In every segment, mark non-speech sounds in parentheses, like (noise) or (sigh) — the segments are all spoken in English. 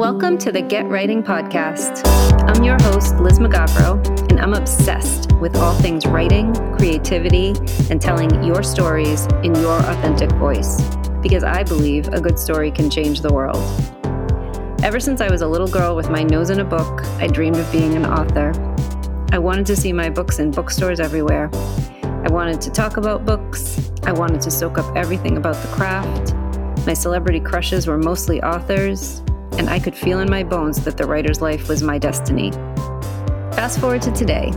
Welcome to the Get Writing Podcast. I'm your host, Liz Mugavero, and I'm obsessed with all things writing, creativity, and telling your stories in your authentic voice because I believe a good story can change the world. Ever since I was a little girl with my nose in a book, I dreamed of being an author. I wanted to see my books in bookstores everywhere. I wanted to talk about books. I wanted to soak up everything about the craft. My celebrity crushes were mostly authors, and I could feel in my bones that the writer's life was my destiny. Fast forward to today.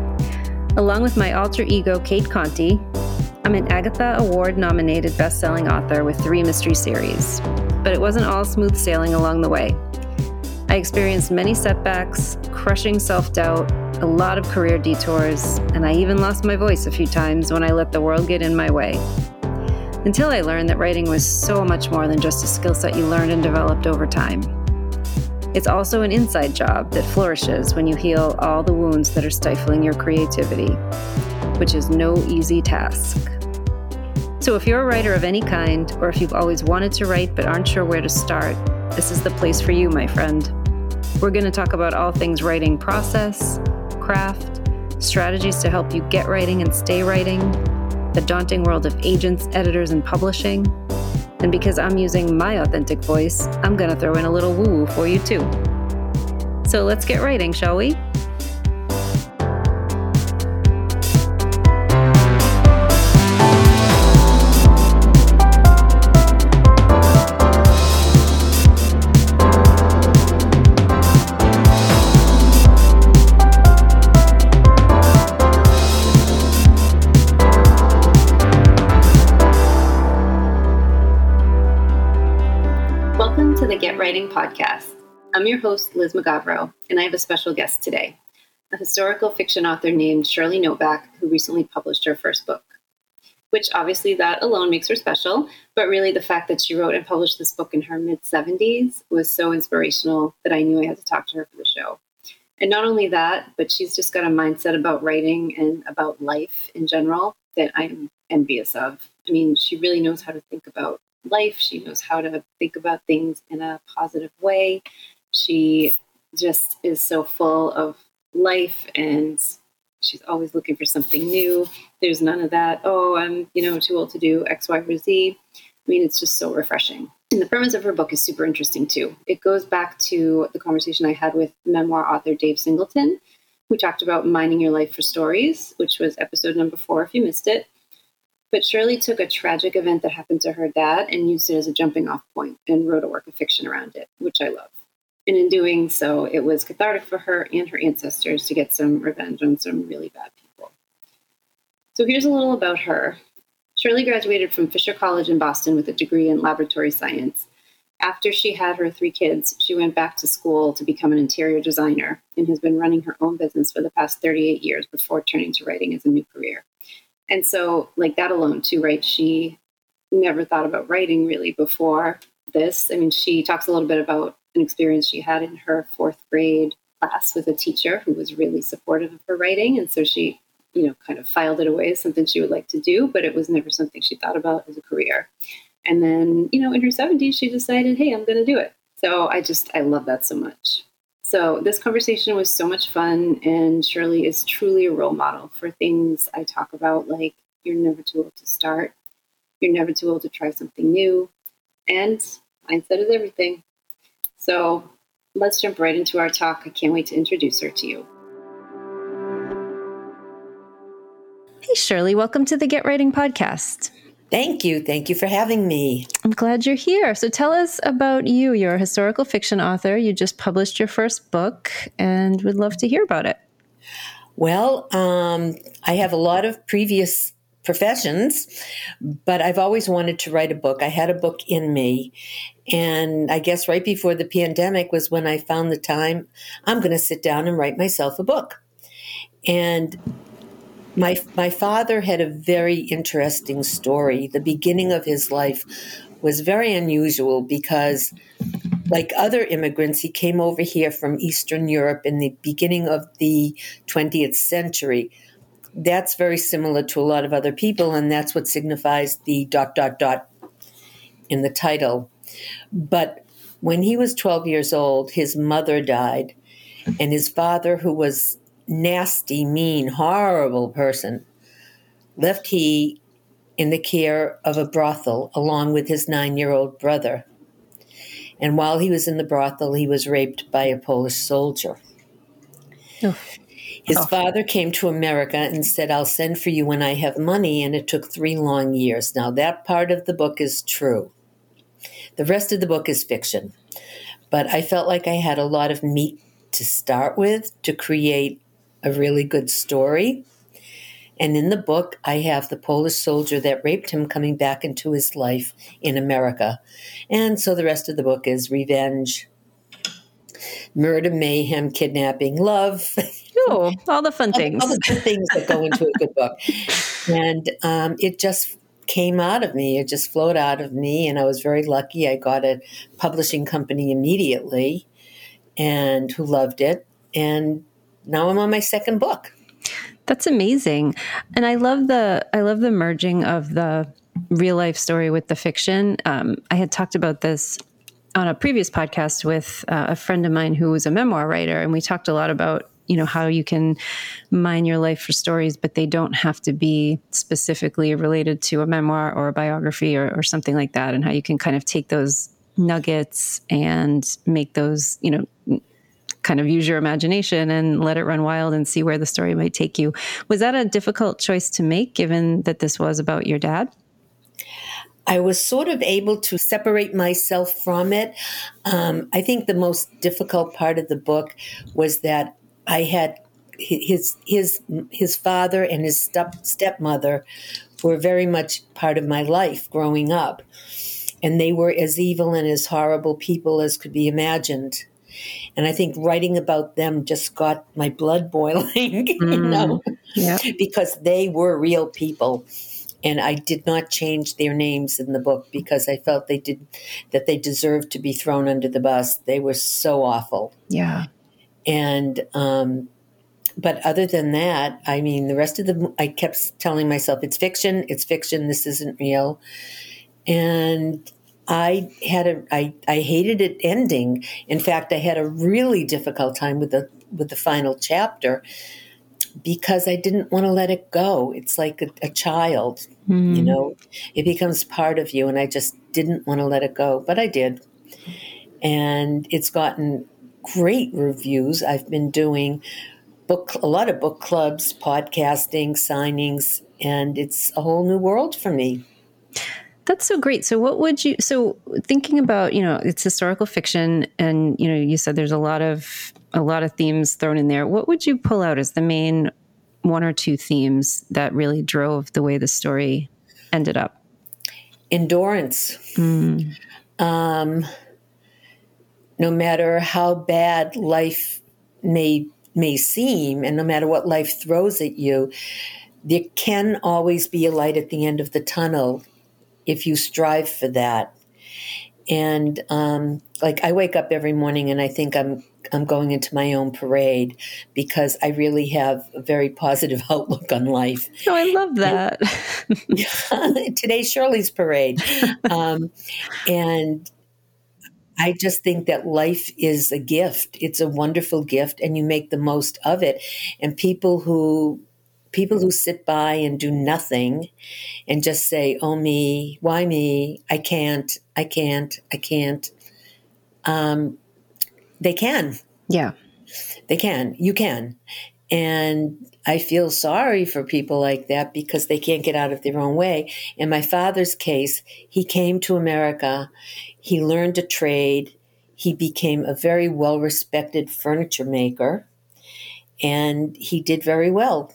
Along with my alter ego, Cate Conte, I'm an Agatha Award nominated best selling author with three mystery series. But it wasn't all smooth sailing along the way. I experienced many setbacks, crushing self doubt, a lot of career detours, and I even lost my voice a few times when I let the world get in my way. Until I learned that writing was so much more than just a skill set you learned and developed over time. It's also an inside job that flourishes when you heal all the wounds that are stifling your creativity, which is no easy task. So, if you're a writer of any kind, or if you've always wanted to write but aren't sure where to start, this is the place for you, my friend. We're going to talk about all things writing process, craft, strategies to help you get writing and stay writing, the daunting world of agents, editors, and publishing and because I'm using my authentic voice, I'm going to throw in a little woo woo for you too. So let's get writing, shall we? I'm your host, Liz Mugavero, and I have a special guest today, a historical fiction author named Shirley Novack, who recently published her first book. Which obviously that alone makes her special, but really the fact that she wrote and published this book in her mid 70s was so inspirational that I knew I had to talk to her for the show. And not only that, but she's just got a mindset about writing and about life in general that I'm envious of. I mean, she really knows how to think about life. She knows how to think about things in a positive way. She just is so full of life and she's always looking for something new. There's none of that, oh, I'm, you know, too old to do X, Y, or Z. I mean, it's just so refreshing. And the premise of her book is super interesting too. It goes back to the conversation I had with memoir author Dave Singleton, who talked about mining your life for stories, which was episode number four if you missed it. But Shirley took a tragic event that happened to her dad and used it as a jumping off point and wrote a work of fiction around it, which I love. And in doing so, it was cathartic for her and her ancestors to get some revenge on some really bad people. So here's a little about her. Shirley graduated from Fisher College in Boston with a degree in laboratory science. After she had her three kids, she went back to school to become an interior designer and has been running her own business for the past 38 years before turning to writing as a new career. And so, like that alone, too, right? She never thought about writing really before this. I mean, she talks a little bit about an experience she had in her fourth grade class with a teacher who was really supportive of her writing. And so she, you know, kind of filed it away as something she would like to do, but it was never something she thought about as a career. And then, you know, in her 70s, she decided, hey, I'm going to do it. So I just, I love that so much. So, this conversation was so much fun, and Shirley is truly a role model for things I talk about, like you're never too old to start, you're never too old to try something new, and mindset is everything. So, let's jump right into our talk. I can't wait to introduce her to you. Hey, Shirley, welcome to the Get Writing Podcast. Thank you. Thank you for having me. I'm glad you're here. So tell us about you. You're a historical fiction author. You just published your first book and would love to hear about it. Well, um, I have a lot of previous professions, but I've always wanted to write a book. I had a book in me. And I guess right before the pandemic was when I found the time I'm going to sit down and write myself a book. And my my father had a very interesting story. The beginning of his life was very unusual because like other immigrants, he came over here from Eastern Europe in the beginning of the 20th century. That's very similar to a lot of other people, and that's what signifies the dot dot dot in the title. But When he was 12 years old, his mother died, and his father, who was nasty, mean, horrible person, left he in the care of a brothel along with his nine year old brother. And while he was in the brothel, he was raped by a Polish soldier. Oh. His oh. father came to America and said, I'll send for you when I have money. And it took three long years. Now, that part of the book is true. The rest of the book is fiction. But I felt like I had a lot of meat to start with to create a really good story. And in the book, I have the Polish soldier that raped him coming back into his life in America. And so the rest of the book is revenge, murder, mayhem, kidnapping, love. (laughs) All the fun things. All, all the good things that go into a good book. (laughs) And um, it just came out of me. It just flowed out of me. And I was very lucky. I got a publishing company immediately and who loved it. And now I'm on my second book. That's amazing. And I love the I love the merging of the real life story with the fiction. Um, I had talked about this on a previous podcast with uh, a friend of mine who was a memoir writer, and we talked a lot about you know how you can mine your life for stories but they don't have to be specifically related to a memoir or a biography or, or something like that and how you can kind of take those nuggets and make those you know kind of use your imagination and let it run wild and see where the story might take you. Was that a difficult choice to make given that this was about your dad? I was sort of able to separate myself from it. Um, I think the most difficult part of the book was that I had his his his father and his step stepmother were very much part of my life growing up, and they were as evil and as horrible people as could be imagined. And I think writing about them just got my blood (laughs) boiling, mm, you know, yeah. because they were real people. And I did not change their names in the book because I felt they did that they deserved to be thrown under the bus. They were so awful. Yeah. And um, but other than that, I mean, the rest of the I kept telling myself it's fiction, it's fiction. This isn't real. And I had a I, I hated it ending. In fact, I had a really difficult time with the with the final chapter because I didn't want to let it go. It's like a, a child, mm. you hmm. know. It becomes part of you, and I just didn't want to let it go, but I did. And it's gotten great reviews. I've been doing book a lot of book clubs, podcasting, signings, and it's a whole new world for me. That's so great. So what would you so thinking about, you know, it's historical fiction and you know, you said there's a lot of a lot of themes thrown in there. What would you pull out as the main one or two themes that really drove the way the story ended up? Endurance. Mm. Um, no matter how bad life may may seem and no matter what life throws at you, there can always be a light at the end of the tunnel if you strive for that. And um, like I wake up every morning and I think I'm I'm going into my own parade because I really have a very positive (laughs) outlook on life. Oh, I love that. (laughs) (laughs) today's Shirley's parade, um, and I just think that life is a gift. It's a wonderful gift, and you make the most of it. And people who people who sit by and do nothing and just say, oh, me, why me? I can't, I can't, I can't. Um, they can. Yeah. They can. You can. And I feel sorry for people like that because they can't get out of their own way. In my father's case, he came to America, he learned a trade, he became a very well respected furniture maker, and he did very well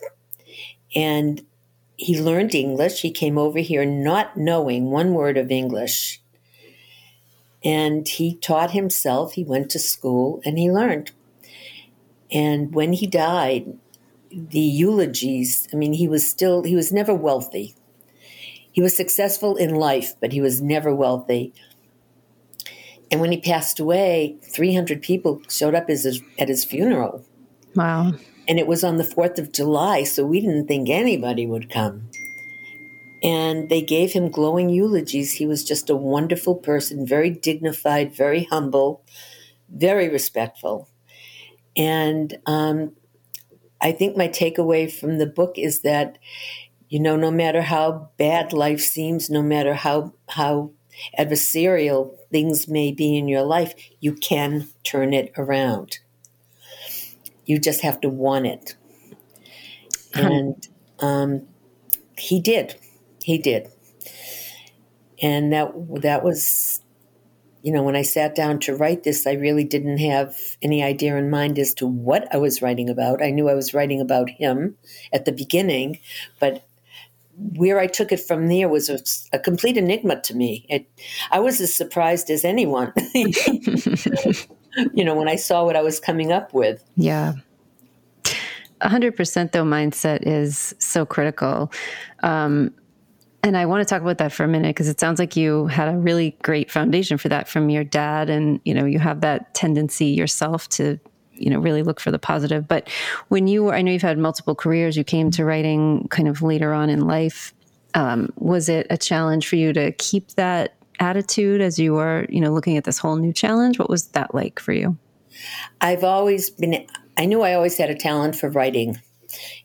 and he learned English. He came over here not knowing one word of English. And he taught himself. He went to school and he learned. And when he died, the eulogies, I mean, he was still, he was never wealthy. He was successful in life, but he was never wealthy. And when he passed away, 300 people showed up at his, at his funeral. Wow. And it was on the 4th of July, so we didn't think anybody would come. and they gave him glowing eulogies. He was just a wonderful person, very dignified, very humble, very respectful. And um, I think my takeaway from the book is that, you know, no matter how bad life seems, no matter how how adversarial things may be in your life, you can turn it around. You just have to want it. And um, he did. He did. And that that was you know, when I sat down to write this, I really didn't have any idea in mind as to what I was writing about. I knew I was writing about him at the beginning, but where I took it from there was a, a complete enigma to me. It, I was as surprised as anyone, (laughs) you know, when I saw what I was coming up with. Yeah. 100% though mindset is so critical um, and i want to talk about that for a minute because it sounds like you had a really great foundation for that from your dad and you know you have that tendency yourself to you know really look for the positive but when you were i know you've had multiple careers you came to writing kind of later on in life um, was it a challenge for you to keep that attitude as you were you know looking at this whole new challenge what was that like for you i've always been I knew I always had a talent for writing.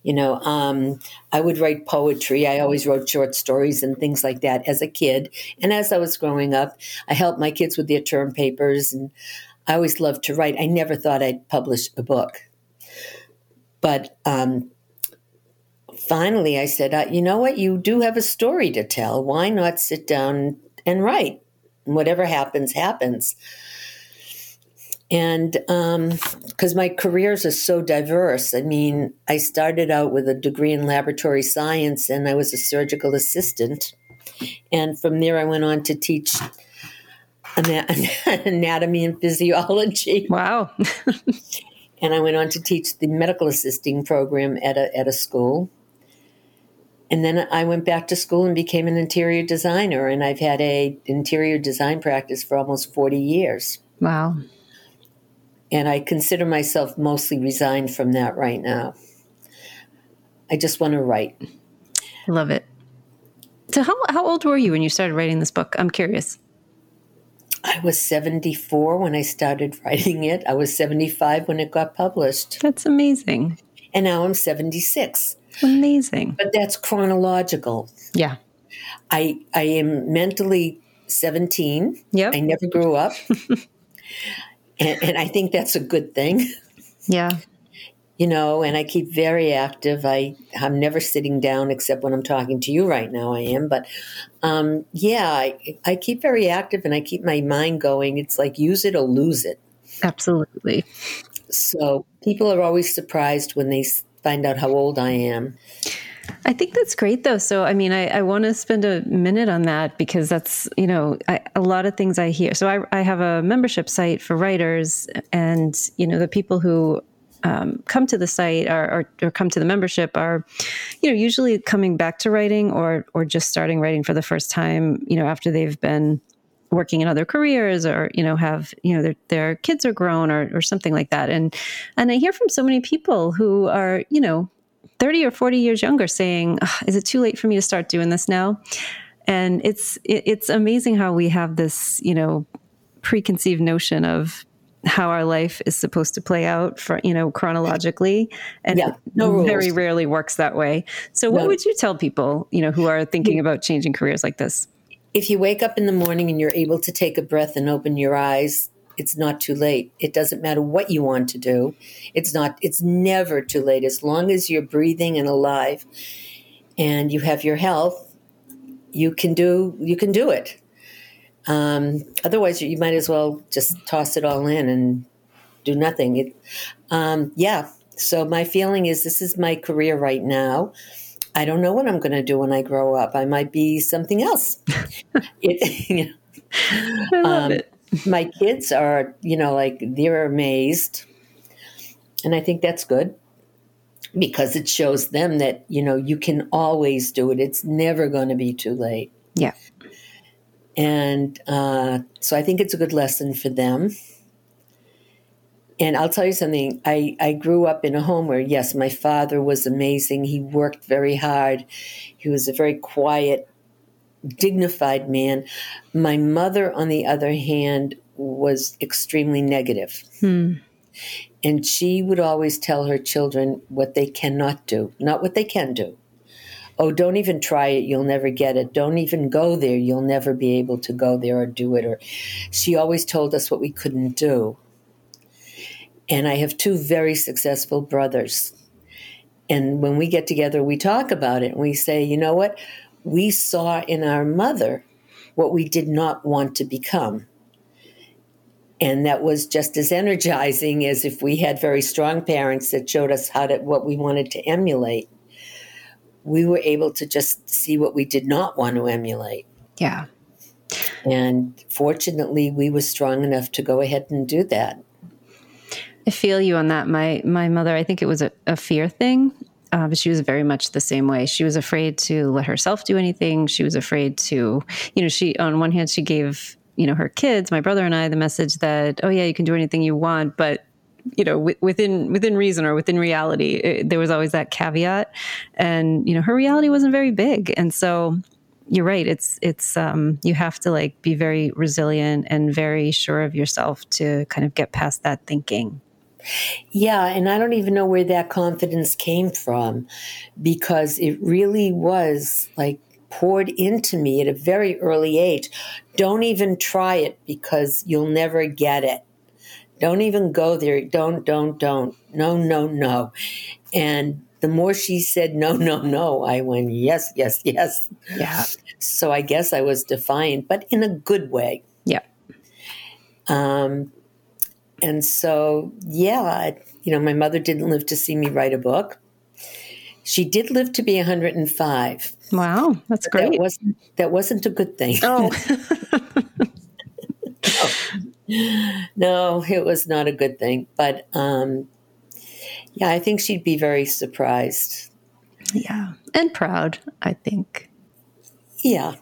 You know, um, I would write poetry. I always wrote short stories and things like that as a kid. And as I was growing up, I helped my kids with their term papers, and I always loved to write. I never thought I'd publish a book. But um, finally, I said, uh, you know what? You do have a story to tell. Why not sit down and write? Whatever happens, happens and because um, my careers are so diverse i mean i started out with a degree in laboratory science and i was a surgical assistant and from there i went on to teach (laughs) anatomy and physiology wow (laughs) and i went on to teach the medical assisting program at a, at a school and then i went back to school and became an interior designer and i've had a interior design practice for almost 40 years wow and I consider myself mostly resigned from that right now. I just want to write. I love it. So, how, how old were you when you started writing this book? I'm curious. I was 74 when I started (laughs) writing it. I was 75 when it got published. That's amazing. And now I'm 76. Amazing. But that's chronological. Yeah. I I am mentally 17. Yeah. I never grew up. (laughs) and, and I think that's a good thing. Yeah. You know, and I keep very active. I I'm never sitting down except when I'm talking to you right now. I am, but um, yeah, I, I keep very active and I keep my mind going. It's like use it or lose it. Absolutely. So people are always surprised when they find out how old I am. I think that's great, though. So, I mean, I, I want to spend a minute on that because that's, you know, I, a lot of things I hear. So, I, I have a membership site for writers, and, you know, the people who um, come to the site or, or, or, come to the membership are, you know, usually coming back to writing or or just starting writing for the first time, you know, after they've been working in other careers or you know have you know their, their kids are grown or, or something like that and and i hear from so many people who are you know 30 or 40 years younger saying, is it too late for me to start doing this now? And it's, it, it's amazing how we have this, you know, preconceived notion of how our life is supposed to play out for you know chronologically and yeah, no very rarely works that way so what no. would you tell people you know who are thinking about changing careers like this if you wake up in the morning and you're able to take a breath and open your eyes it's not too late. It doesn't matter what you want to do. It's not it's never too late as long as you're breathing and alive and you have your health, you can do you can do it. Um, otherwise you might as well just toss it all in and do nothing. It, um, yeah. So my feeling is this is my career right now. I don't know what I'm going to do when I grow up. I might be something else. (laughs) it, (laughs) you know, I love um, it my kids are, you know, like they're amazed. And I think that's good because it shows them that, you know, you can always do it. It's never going to be too late. Yeah. And uh, so I think it's a good lesson for them. And I'll tell you something. I, I grew up in a home where, yes, my father was amazing. He worked very hard. He was a very quiet, dignified man. My mother, on the other hand, was extremely negative. Hmm. And she would always tell her children what they cannot do, not what they can do. Oh, don't even try it, you'll never get it. Don't even go there, you'll never be able to go there or do it. Or she always told us what we couldn't do. And I have two very successful brothers. And when we get together, we talk about it and we say, you know what? We saw in our mother what we did not want to become. And that was just as energizing as if we had very strong parents that showed us how to what we wanted to emulate. We were able to just see what we did not want to emulate. Yeah. And fortunately, we were strong enough to go ahead and do that. I feel you on that. My my mother, I think it was a, a fear thing, uh, but she was very much the same way. She was afraid to let herself do anything. She was afraid to, you know, she on one hand she gave you know her kids, my brother and I, the message that oh yeah, you can do anything you want, but you know w- within within reason or within reality it, there was always that caveat. And you know her reality wasn't very big. And so you're right. It's it's um you have to like be very resilient and very sure of yourself to kind of get past that thinking. Yeah, and I don't even know where that confidence came from because it really was like poured into me at a very early age. Don't even try it because you'll never get it. Don't even go there. Don't, don't, don't. No, no, no. And the more she said no, no, no, I went, yes, yes, yes. Yeah. So I guess I was defiant, but in a good way. Yeah. Um, and so, yeah, you know, my mother didn't live to see me write a book. She did live to be 105. Wow, that's great. That wasn't, that wasn't a good thing. Oh. (laughs) (laughs) no. (laughs) no, it was not a good thing. But um, yeah, I think she'd be very surprised. Yeah, and proud, I think. Yeah,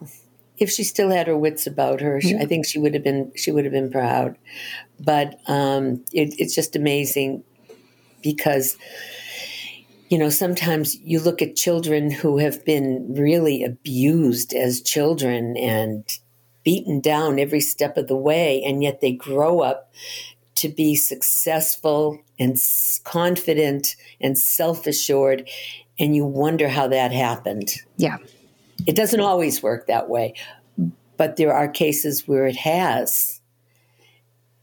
if she still had her wits about her, I think she would have been she would have been proud. But um, it, it's just amazing because you know sometimes you look at children who have been really abused as children and beaten down every step of the way, and yet they grow up to be successful and confident and self assured, and you wonder how that happened. Yeah. It doesn't always work that way, but there are cases where it has.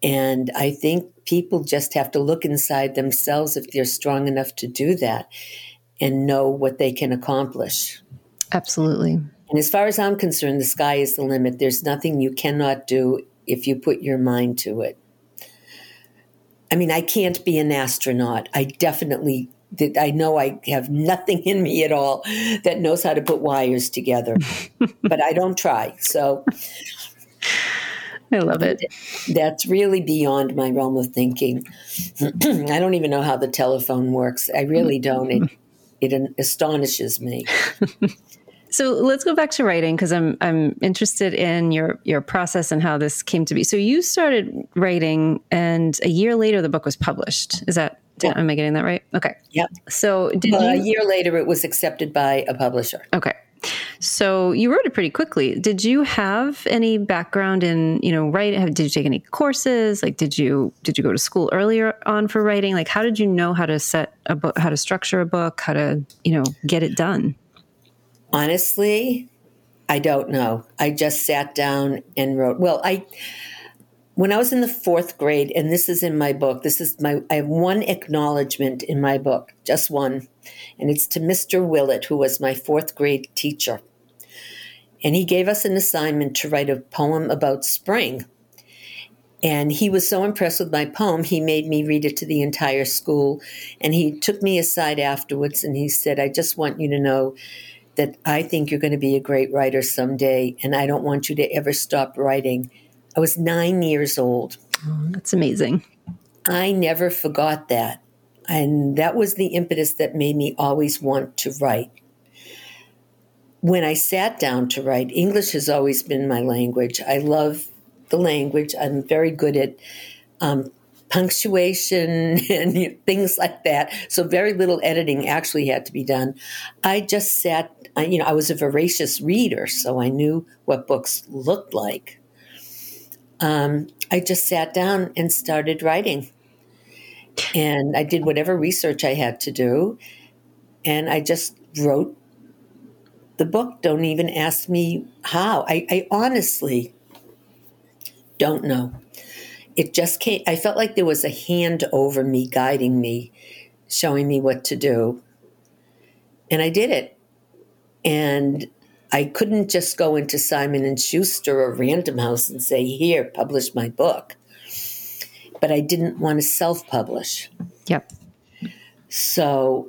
And I think people just have to look inside themselves if they're strong enough to do that and know what they can accomplish. Absolutely. And as far as I'm concerned, the sky is the limit. There's nothing you cannot do if you put your mind to it. I mean, I can't be an astronaut. I definitely I know I have nothing in me at all that knows how to put wires together, (laughs) but I don't try. So I love it. That's really beyond my realm of thinking. (clears throat) I don't even know how the telephone works. I really don't. It, (laughs) it astonishes me. (laughs) So let's go back to writing because I'm I'm interested in your your process and how this came to be. So you started writing, and a year later the book was published. Is that yeah. am I getting that right? Okay. Yep. So did well, you, a year later it was accepted by a publisher. Okay. So you wrote it pretty quickly. Did you have any background in you know writing? Did you take any courses? Like did you did you go to school earlier on for writing? Like how did you know how to set a book, how to structure a book, how to you know get it done? Honestly, I don't know. I just sat down and wrote. Well, I when I was in the fourth grade, and this is in my book. This is my. I have one acknowledgement in my book, just one, and it's to Mr. Willett, who was my fourth grade teacher, and he gave us an assignment to write a poem about spring. And he was so impressed with my poem, he made me read it to the entire school. And he took me aside afterwards and he said, I just want you to know that I think you're going to be a great writer someday, and I don't want you to ever stop writing. I was nine years old. Oh, that's amazing. I never forgot that. And that was the impetus that made me always want to write. When I sat down to write, English has always been my language. I love the language. I'm very good at um, punctuation (laughs) and things like that. So very little editing actually had to be done. I just sat, you know, I was a voracious reader, so I knew what books looked like. Um, I just sat down and started writing. And I did whatever research I had to do. And I just wrote the book. Don't even ask me how. I, I honestly don't know it just came i felt like there was a hand over me guiding me showing me what to do and i did it and i couldn't just go into simon and schuster or random house and say here publish my book but i didn't want to self-publish yep so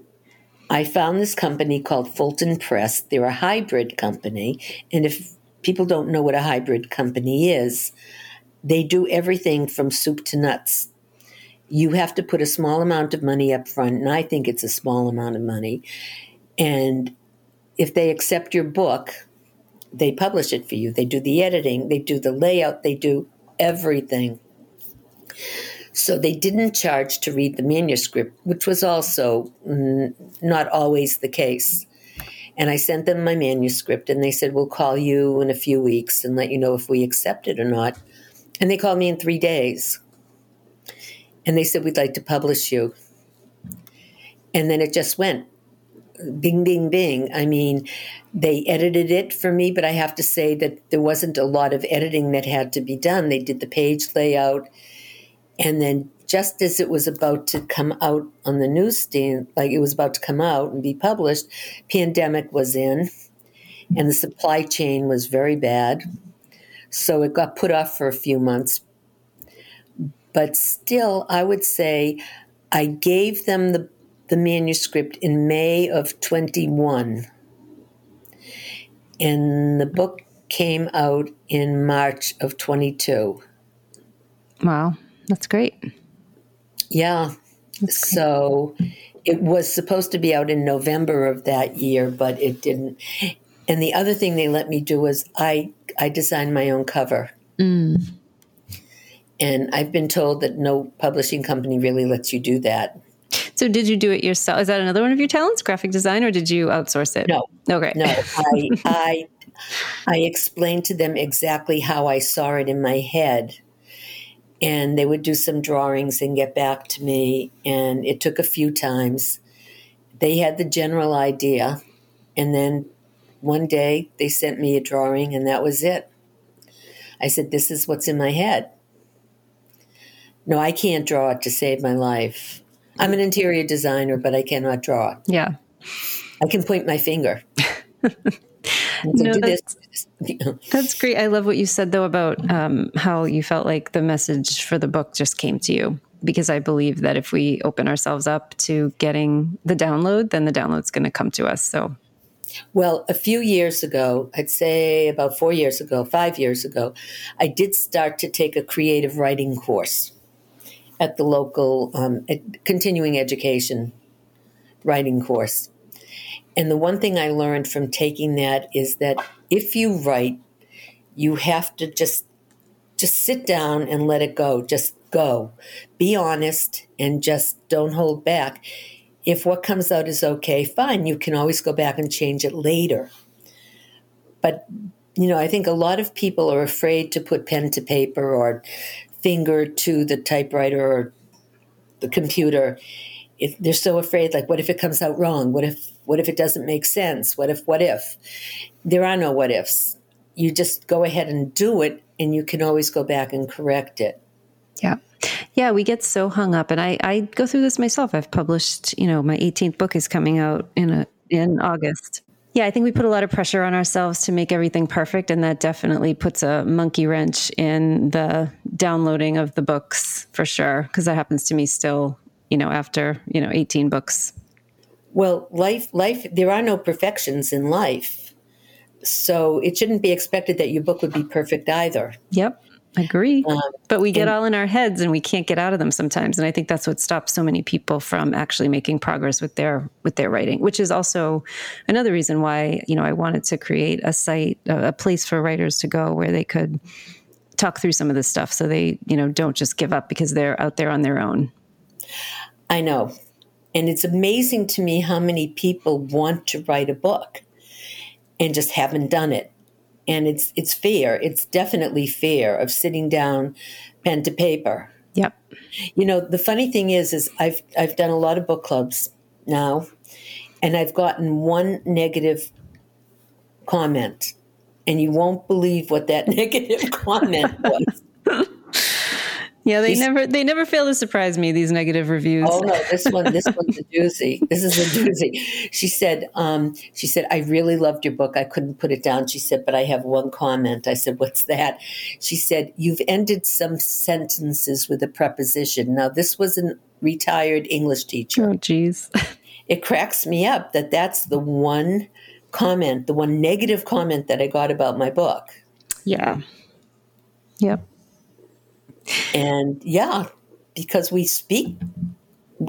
i found this company called fulton press they're a hybrid company and if people don't know what a hybrid company is they do everything from soup to nuts. You have to put a small amount of money up front, and I think it's a small amount of money. And if they accept your book, they publish it for you. They do the editing, they do the layout, they do everything. So they didn't charge to read the manuscript, which was also not always the case. And I sent them my manuscript, and they said, We'll call you in a few weeks and let you know if we accept it or not. And they called me in three days. And they said, We'd like to publish you. And then it just went bing, bing, bing. I mean, they edited it for me, but I have to say that there wasn't a lot of editing that had to be done. They did the page layout. And then just as it was about to come out on the newsstand, like it was about to come out and be published, pandemic was in and the supply chain was very bad. So it got put off for a few months. But still, I would say I gave them the, the manuscript in May of 21. And the book came out in March of 22. Wow, that's great. Yeah. That's great. So it was supposed to be out in November of that year, but it didn't. And the other thing they let me do was I I designed my own cover. Mm. And I've been told that no publishing company really lets you do that. So did you do it yourself? Is that another one of your talents, graphic design, or did you outsource it? No. Okay. No. I (laughs) I I explained to them exactly how I saw it in my head. And they would do some drawings and get back to me. And it took a few times. They had the general idea. And then one day they sent me a drawing and that was it. I said, This is what's in my head. No, I can't draw it to save my life. I'm an interior designer, but I cannot draw. Yeah. I can point my finger. (laughs) no, that's, that's, great. I love what you said, though, about um, how you felt like the message for the book just came to you. Because I believe that if we open ourselves up to getting the download, then the download's going to come to us. So well, a few years ago, I'd say about four years ago, five years ago, I did start to take a creative writing course at the local um, continuing education writing course. And the one thing I learned from taking that is that if you write, you have to just just sit down and let it go. Just go. Be honest and just don't hold back if what comes out is okay, fine, you can always go back and change it later. But, you know, I think a lot of people are afraid to put pen to paper or finger to the typewriter or the computer. If they're so afraid, like, what if it comes out wrong? What if, what if it doesn't make sense? What if, what if? There are no what ifs. You just go ahead and do it, and you can always go back and correct it. Yeah. Yeah, we get so hung up, and I, I go through this myself. I've published, you know, my 18th book is coming out in a in August. Yeah, I think we put a lot of pressure on ourselves to make everything perfect, and that definitely puts a monkey wrench in the downloading of the books for sure. Because that happens to me still, you know, after you know 18 books. Well, life, life, there are no perfections in life, so it shouldn't be expected that your book would be perfect either. Yep. Agree. Um, but we get and, all in our heads and we can't get out of them sometimes. And I think that's what stops so many people from actually making progress with their with their writing, which is also another reason why, you know, I wanted to create a site, a, a place for writers to go where they could talk through some of this stuff so they, you know, don't just give up because they're out there on their own. I know. And it's amazing to me how many people want to write a book and just haven't done it. And it's it's fair. It's definitely fair of sitting down pen to paper. Yep. You know, the funny thing is is I've I've done a lot of book clubs now and I've gotten one negative comment and you won't believe what that (laughs) negative comment was. Yeah, they never they never fail to surprise me. These negative reviews. Oh no, this one this (laughs) one's a doozy. This is a doozy. She said, um, she said, I really loved your book. I couldn't put it down. She said, but I have one comment. I said, what's that? She said, you've ended some sentences with a preposition. Now this was a retired English teacher. Oh, geez. (laughs) It cracks me up that that's the one comment, the one negative comment that I got about my book. Yeah. Yep. And yeah, because we speak,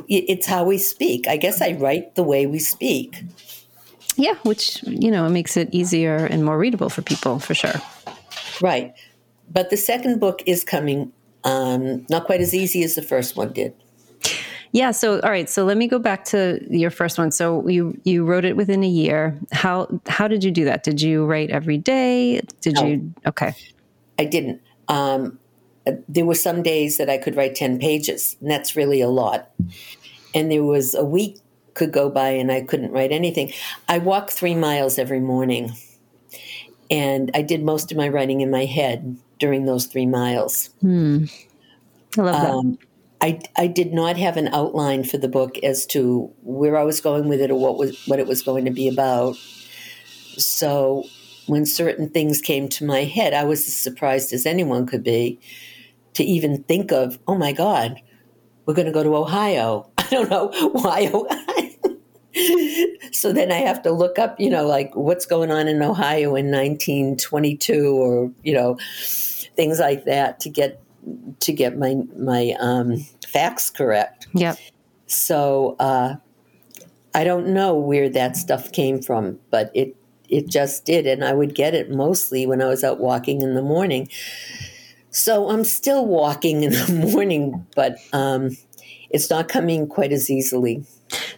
it's how we speak. I guess I write the way we speak. Yeah, which, you know, it makes it easier and more readable for people for sure. Right. But the second book is coming, um, not quite as easy as the first one did. Yeah. So, all right. So, let me go back to your first one. So, you you wrote it within a year. How how did you do that? Did you write every day? Did no, you? Okay. I didn't. Um, there were some days that I could write 10 pages, and that's really a lot. And there was a week could go by and I couldn't write anything. I walk three miles every morning, and I did most of my writing in my head during those three miles. Hmm. I love that. Um, I, I did not have an outline for the book as to where I was going with it or what was what it was going to be about. So when certain things came to my head, I was as surprised as anyone could be to even think of, oh my God, we're going to go to Ohio. (laughs) I don't know why. (laughs) so then I have to look up, you know, like what's going on in Ohio in 1922 or, you know, things like that to get to get my my um, facts correct. Yep. So uh, I don't know where that stuff came from, but it it just did, and I would get it mostly when I was out walking in the morning. So I'm still walking in the (laughs) morning, but um, it's not coming quite as easily.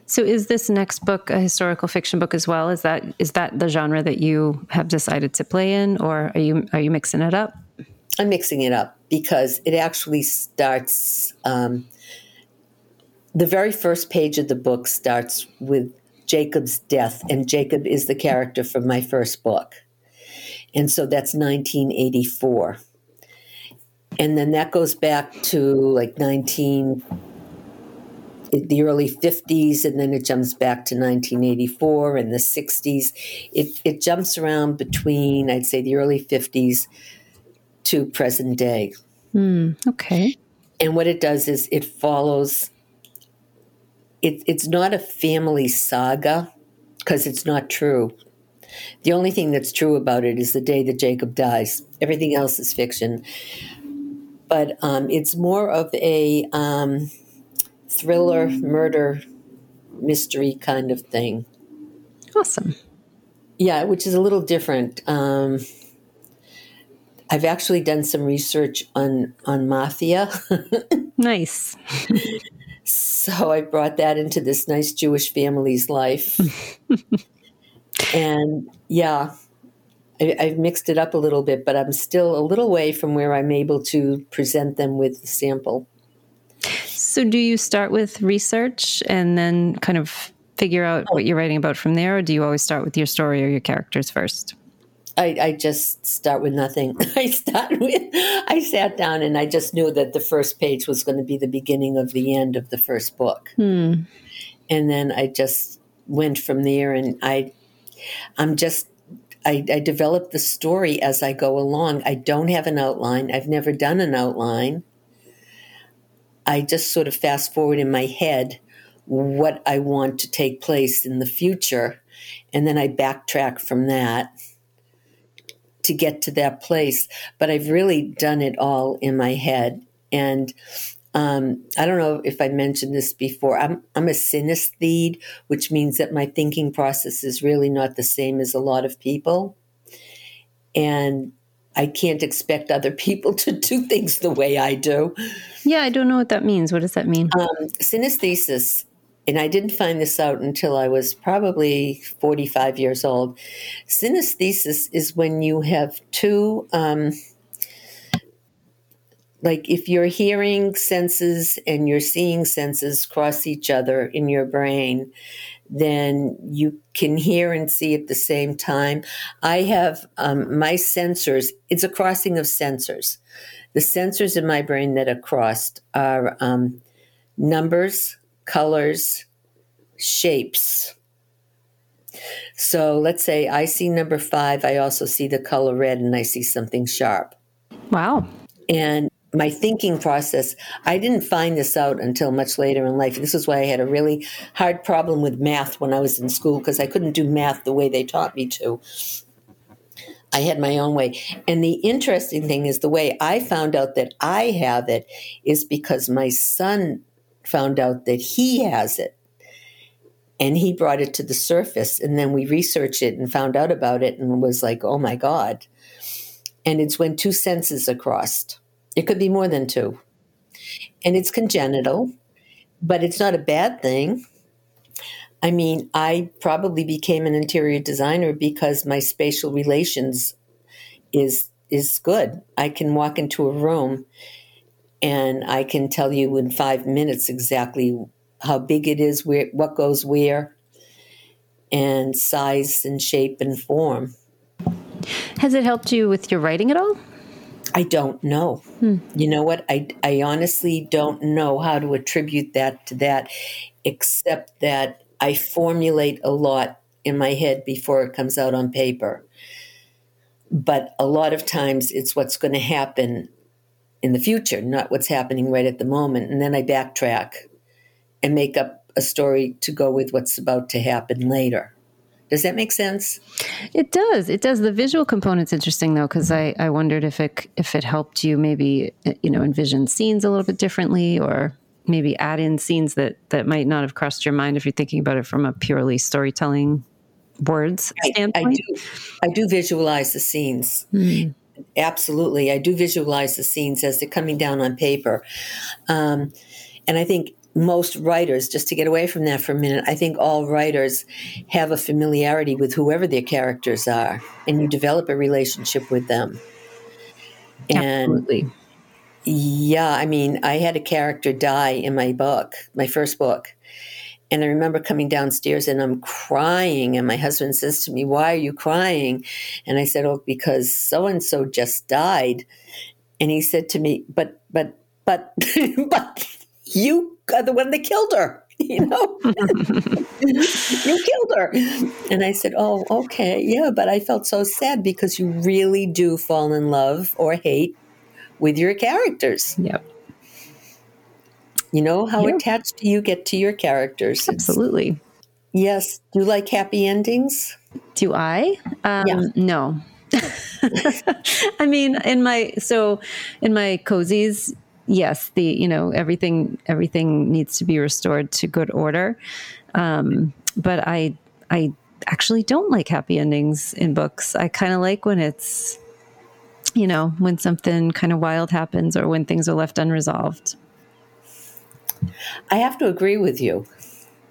So is this next book a historical fiction book as well? Is that is that the genre that you have decided to play in, or are you are you mixing it up? I'm mixing it up because it actually starts. Um, the very first page of the book starts with Jacob's death, and Jacob is the character from my first book, and so that's 1984 and then that goes back to like 19 the early 50s and then it jumps back to 1984 and the 60s it, it jumps around between i'd say the early 50s to present day. Mm, okay. And what it does is it follows it, it's not a family saga because it's not true. The only thing that's true about it is the day that jacob dies. Everything else is fiction but um, it's more of a um, thriller, murder, mystery kind of thing. Awesome. Yeah, which is a little different. Um, I've actually done some research on on mafia. (laughs) nice. so I brought that into this nice Jewish family's life. (laughs) and yeah, I, have mixed it up a little bit, but I'm still a little way from where I'm able to present them with the sample. So, do you start with research and then kind of figure out what you're writing about from there, or do you always start with your story or your characters first? I, I just start with nothing. (laughs) I start with, I sat down and I just knew that the first page was going to be the beginning of the end of the first book. Hmm. And then I just went from there and I, I'm just I, I develop the story as I go along. I don't have an outline. I've never done an outline. I just sort of fast forward in my head what I want to take place in the future, and then I backtrack from that to get to that place. But I've really done it all in my head. And um, I don't know if I mentioned this before. I'm I'm a synesthete, which means that my thinking process is really not the same as a lot of people. And I can't expect other (laughs) people to do things the way I do. Yeah, I don't know what that means. What does that mean? Um, synesthesis, and I didn't find this out until I was probably 45 years old. Synesthesis is when you have two, um, like if your hearing senses and your seeing senses cross each other in your brain, then you can hear and see at the same time. I have um, my sensors, it's a crossing of sensors. The sensors in my brain that are crossed are um, numbers, colors, shapes. So let's say I see number five, I also see the color red and I see something sharp. Wow. And my thinking process, I didn't find this out until much later in life. This is why I had a really hard problem with math when I was in school because I couldn't do math the way they taught me to. I had my own way. And the interesting thing is the way I found out that I have it is because my son found out that he has it. And he brought it to the surface. And then we researched it and found out about it and was like, oh my God. And it's when two senses are crossed. It could be more than two. And it's congenital, but it's not a bad thing. I mean, I probably became an interior designer because my spatial relations is is good. I can walk into a room and I can tell you in 5 minutes exactly how big it is, where what goes where and size and shape and form. Has it helped you with your writing at all? I don't know. Hmm. You know what? I, I honestly don't know how to attribute that to that, except that I formulate a lot in my head before it comes out on paper. But a lot of times it's what's going to happen in the future, not what's happening right at the moment. And then I backtrack and make up a story to go with what's about to happen later. Does that make sense? It does. It does. The visual component's interesting though, because I, I wondered if it if it helped you maybe you know envision scenes a little bit differently, or maybe add in scenes that that might not have crossed your mind if you're thinking about it from a purely storytelling words I, standpoint. I do. I do visualize the scenes. Mm. Absolutely, I do visualize the scenes as they're coming down on paper, um, and I think most writers, just to get away from that for a minute, I think all writers have a familiarity with whoever their characters are, and you develop a relationship with them. And Absolutely. yeah, I mean, I had a character die in my book, my first book. And I remember coming downstairs and I'm crying. And my husband says to me, Why are you crying? And I said, Oh, because so and so just died. And he said to me, But, but, but, (laughs) but you are the one that killed her (laughs) you know? (laughs) You killed her. And i said oh okay yeah but i felt so sad because you really do fall in love or hate with your characters. Yep. You know how yep. attached you get to your characters absolutely. Yes. Do you like happy endings? Do i? Um, yeah. no. (laughs) I mean, in my so in my cozies, yes, the you know everything everything needs to be restored to good order. Um, but I I actually don't like happy endings in books. I kind of like when it's you know when something kind of wild happens or when things are left unresolved. I have to agree with you.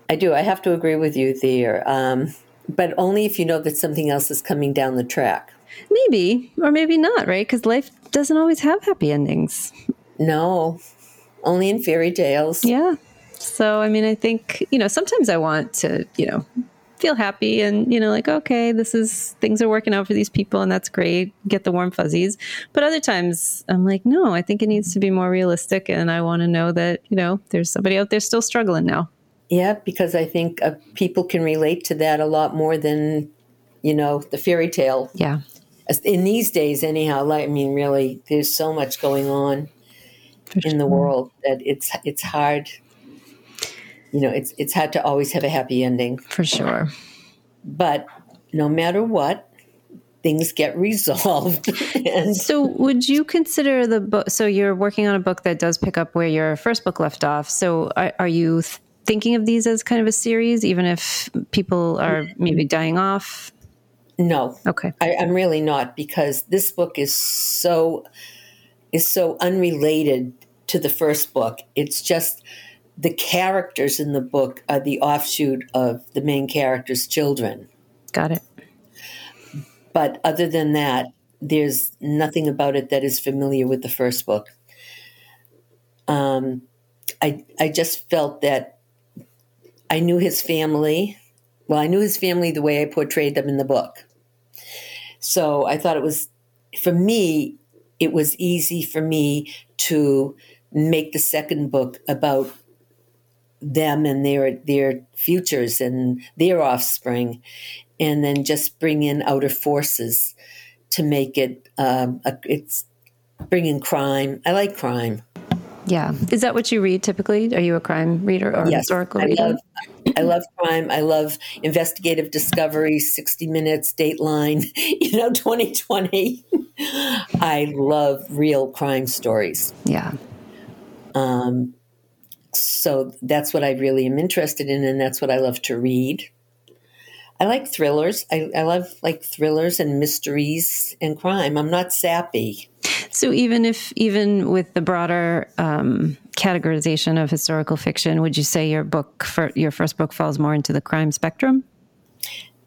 I do. I have to agree with you there. Um, but only if you know that something else is coming down the track. Maybe, or maybe not, right? Because life doesn't always have happy endings. No, only in fairy tales. Yeah. So, I mean, I think, you know, sometimes I want to, you know, feel happy and, you know, like, okay, this is, things are working out for these people and that's great. Get the warm fuzzies. But other times I'm like, no, I think it needs to be more realistic. And I want to know that, you know, there's somebody out there still struggling now. Yeah, because I think uh, people can relate to that a lot more than, you know, the fairy tale. Yeah. In these days, anyhow, like, I mean, really, there's so much going on in the world that it's it's hard you know it's it's hard to always have a happy ending. For sure. But no matter what things get resolved. (laughs) And so would you consider the book so you're working on a book that does pick up where your first book left off. So are, are you th- thinking of these as kind of a series even if people are maybe dying off? No. Okay. I, I'm really not because this book is so is so unrelated to the first book. It's just the characters in the book are the offshoot of the main character's children. Got it. But other than that, there's nothing about it that is familiar with the first book. Um, I I just felt that I knew his family. Well, I knew his family the way I portrayed them in the book. So I thought it was, for me, it was easy for me to make the second book about them and their their futures and their offspring, and then just bring in outer forces to make it. Um, a, it's bringing crime. I like crime. Yeah. Is that what you read typically? Are you a crime reader or Yes, historical I reader? love, I love crime. I love investigative discovery, 60 Minutes, Dateline, (laughs) you know, 2020. (laughs) I love real crime stories. yeah. Um, so that's what I really am interested in, and that's what I love to read. I like thrillers. I, I love like thrillers and mysteries and crime. I'm not sappy. So even if even with the broader um, categorization of historical fiction, would you say your book for your first book falls more into the crime spectrum?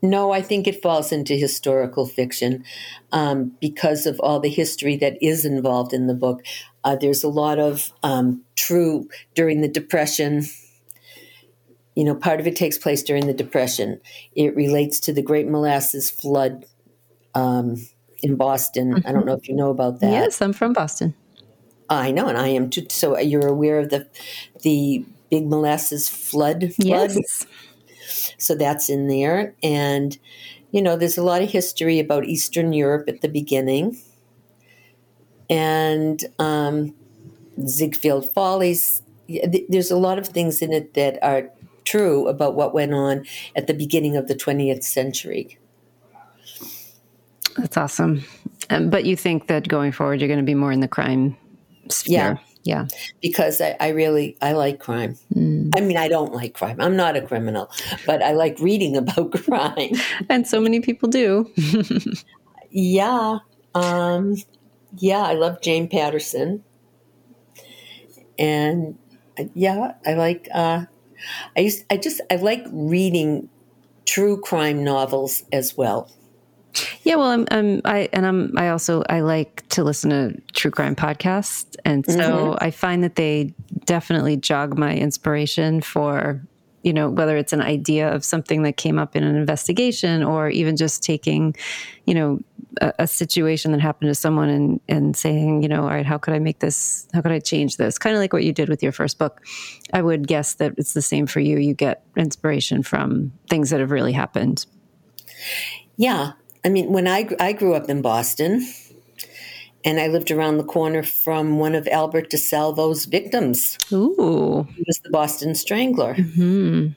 No, I think it falls into historical fiction um, because of all the history that is involved in the book. Uh, there's a lot of um, true during the Depression. You know, part of it takes place during the Depression. It relates to the Great Molasses Flood um, in Boston. I don't know if you know about that. Yes, I'm from Boston. I know, and I am too. So you're aware of the the big molasses flood? flood? Yes. So that's in there. And, you know, there's a lot of history about Eastern Europe at the beginning. And um, Ziegfeld Follies. There's a lot of things in it that are true about what went on at the beginning of the 20th century. That's awesome. Um, but you think that going forward, you're going to be more in the crime sphere? Yeah. Yeah. Because I, I really I like crime. I mean, I don't like crime. I'm not a criminal, but I like reading (laughs) about crime. And so many people do. (laughs) Yeah. Um, yeah, I love James Patterson. And uh, yeah, I like uh I used I just I like reading true crime novels as well. Yeah, well, I'm, I'm, I, and I'm, I also, I like to listen to true crime podcasts. And so I find that they definitely jog my inspiration for, you know, whether it's an idea of something that came up in an investigation or even just taking, you know, a, a situation that happened to someone and, and saying, you know, all right, how could I make this, how could I change this? Kind of like what you did with your first book. I would guess that it's the same for you. You get inspiration from things that have really happened. Yeah. I mean, when I I grew up in Boston and I lived around the corner from one of Albert DeSalvo's victims. Ooh. He was the Boston Strangler. Hmm.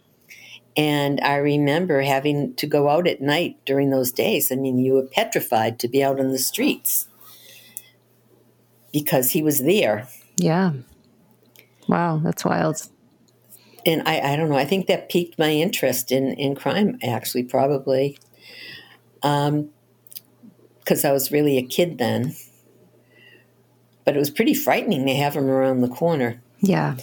And I remember having to go out at night during those days. I mean, you were petrified to be out on the streets because he was there. Yeah. Wow, that's wild. And I, I don't know, I think that piqued my interest in, in crime, actually, probably. Um, because I was really a kid then. But it was pretty frightening to have him around the corner. Yeah.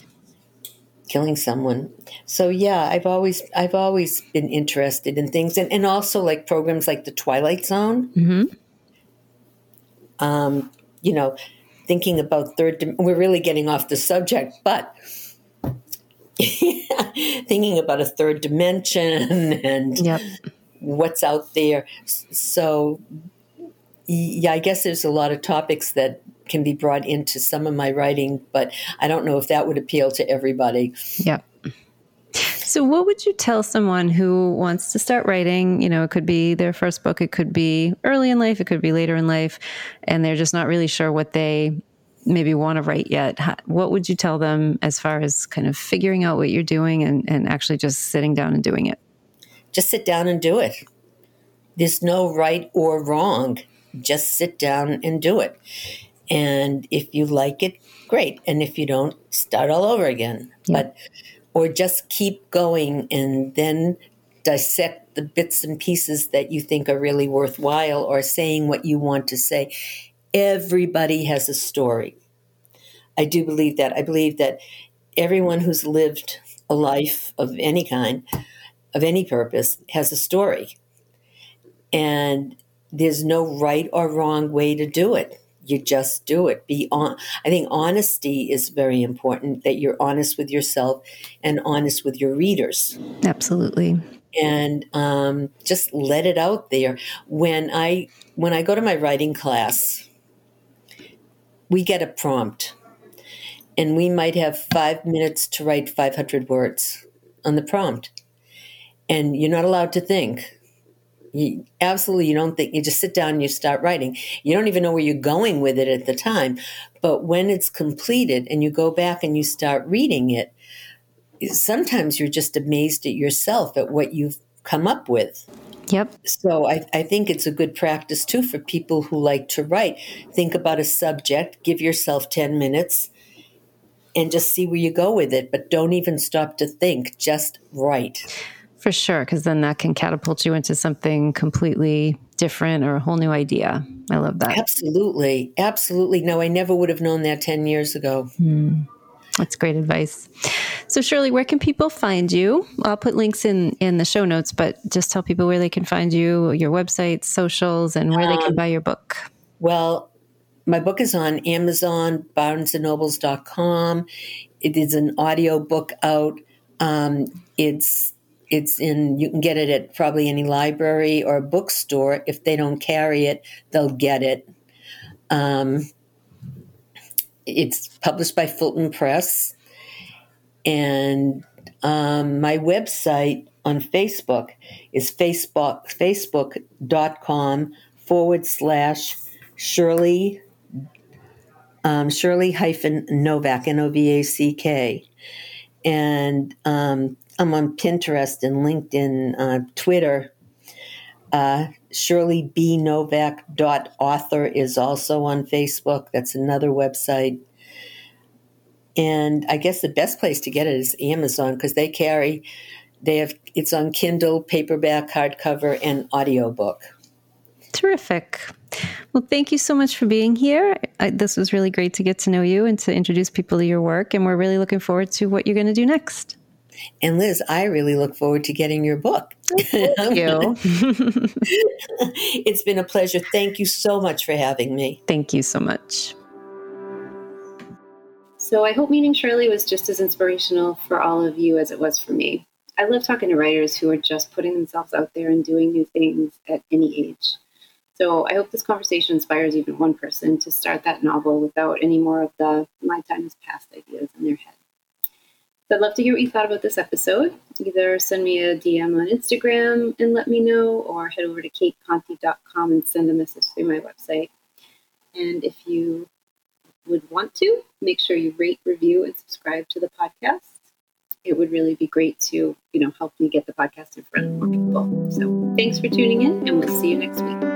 Killing someone. So yeah, I've always I've always been interested in things, and, and also like programs like the Twilight Zone. hmm Um, you know, thinking about third. dim- We're really getting off the subject, but (laughs) thinking about a third dimension and Yep. what's out there. So yeah, I guess there's a lot of topics that can be brought into some of my writing, but I don't know if that would appeal to everybody. Yep. So, what would you tell someone who wants to start writing? You know, it could be their first book, it could be early in life, it could be later in life, and they're just not really sure what they maybe want to write yet. What would you tell them as far as kind of figuring out what you're doing and, and actually just sitting down and doing it? just sit down and do it. There's no right or wrong. Just sit down and do it. And if you like it, great. And if you don't, start all over again. Yeah. But or just keep going and then dissect the bits and pieces that you think are really worthwhile or saying what you want to say. Everybody has a story. I do believe that. I believe that everyone who's lived a life of any kind, of any purpose, has a story. And there's no right or wrong way to do it. You just do it. Be on. I think honesty is very important. That you're honest with yourself and honest with your readers. Absolutely. And um, just let it out there. When I when I go to my writing class, we get a prompt and we might have five minutes to write 500 words on the prompt. And you're not allowed to think. You, absolutely, you don't think. You just sit down and you start writing. You don't even know where you're going with it at the time. But when it's completed and you go back and you start reading it, sometimes you're just amazed at yourself at what you've come up with. Yep. So I, I, think it's a good practice too for people who like to write. Think about a subject, give yourself 10 minutes, and just see where you go with it. But don't even stop to think, just write. For sure, because then that can catapult you into something completely different or a whole new idea. I love that. Absolutely. Absolutely. No, I never would have known that 10 years ago. Hmm. That's great advice. So, Shirley, where can people find you? I'll put links in in the show notes, but just tell people where they can find you, your website, socials, and where um, they can um, buy your book. Well, my book is on Amazon, BarnesandNobles.com. It is an audio book out. Um, it's it's in you can get it at probably any library or bookstore. If they don't carry it, they'll get it. Um, it's published by Fulton Press, and um, my website on Facebook is Facebook Facebook.com forward slash Shirley um, Shirley hyphen Novack N O V A C K. And um, I'm on Pinterest and LinkedIn, uh, Twitter. Uh, Shirley B. Novack dot author is also on Facebook. That's another website. And I guess the best place to get it is Amazon because they carry, they have, it's on Kindle, paperback, hardcover, and audiobook. Terrific. Well, thank you so much for being here. I, this was really great to get to know you and to introduce people to your work. And we're really looking forward to what you're going to do next. And Liz, I really look forward to getting your book. Oh, thank (laughs) you. it's been a pleasure. Thank you so much for having me. Thank you so much. So I hope meeting Shirley was just as inspirational for all of you as it was for me. I love talking to writers who are just putting themselves out there and doing new things at any age. So I hope this conversation inspires even one person to start that novel without any more of the my time has passed ideas in their head. So I'd love to hear what you thought about this episode. Either send me a DM on Instagram and let me know, or head over to cateconte.com and send a message through my website. And if you would want to, make sure you rate, review, and subscribe to the podcast. It would really be great to, you know, help me get the podcast in front of more people. So thanks for tuning in, and we'll see you next week.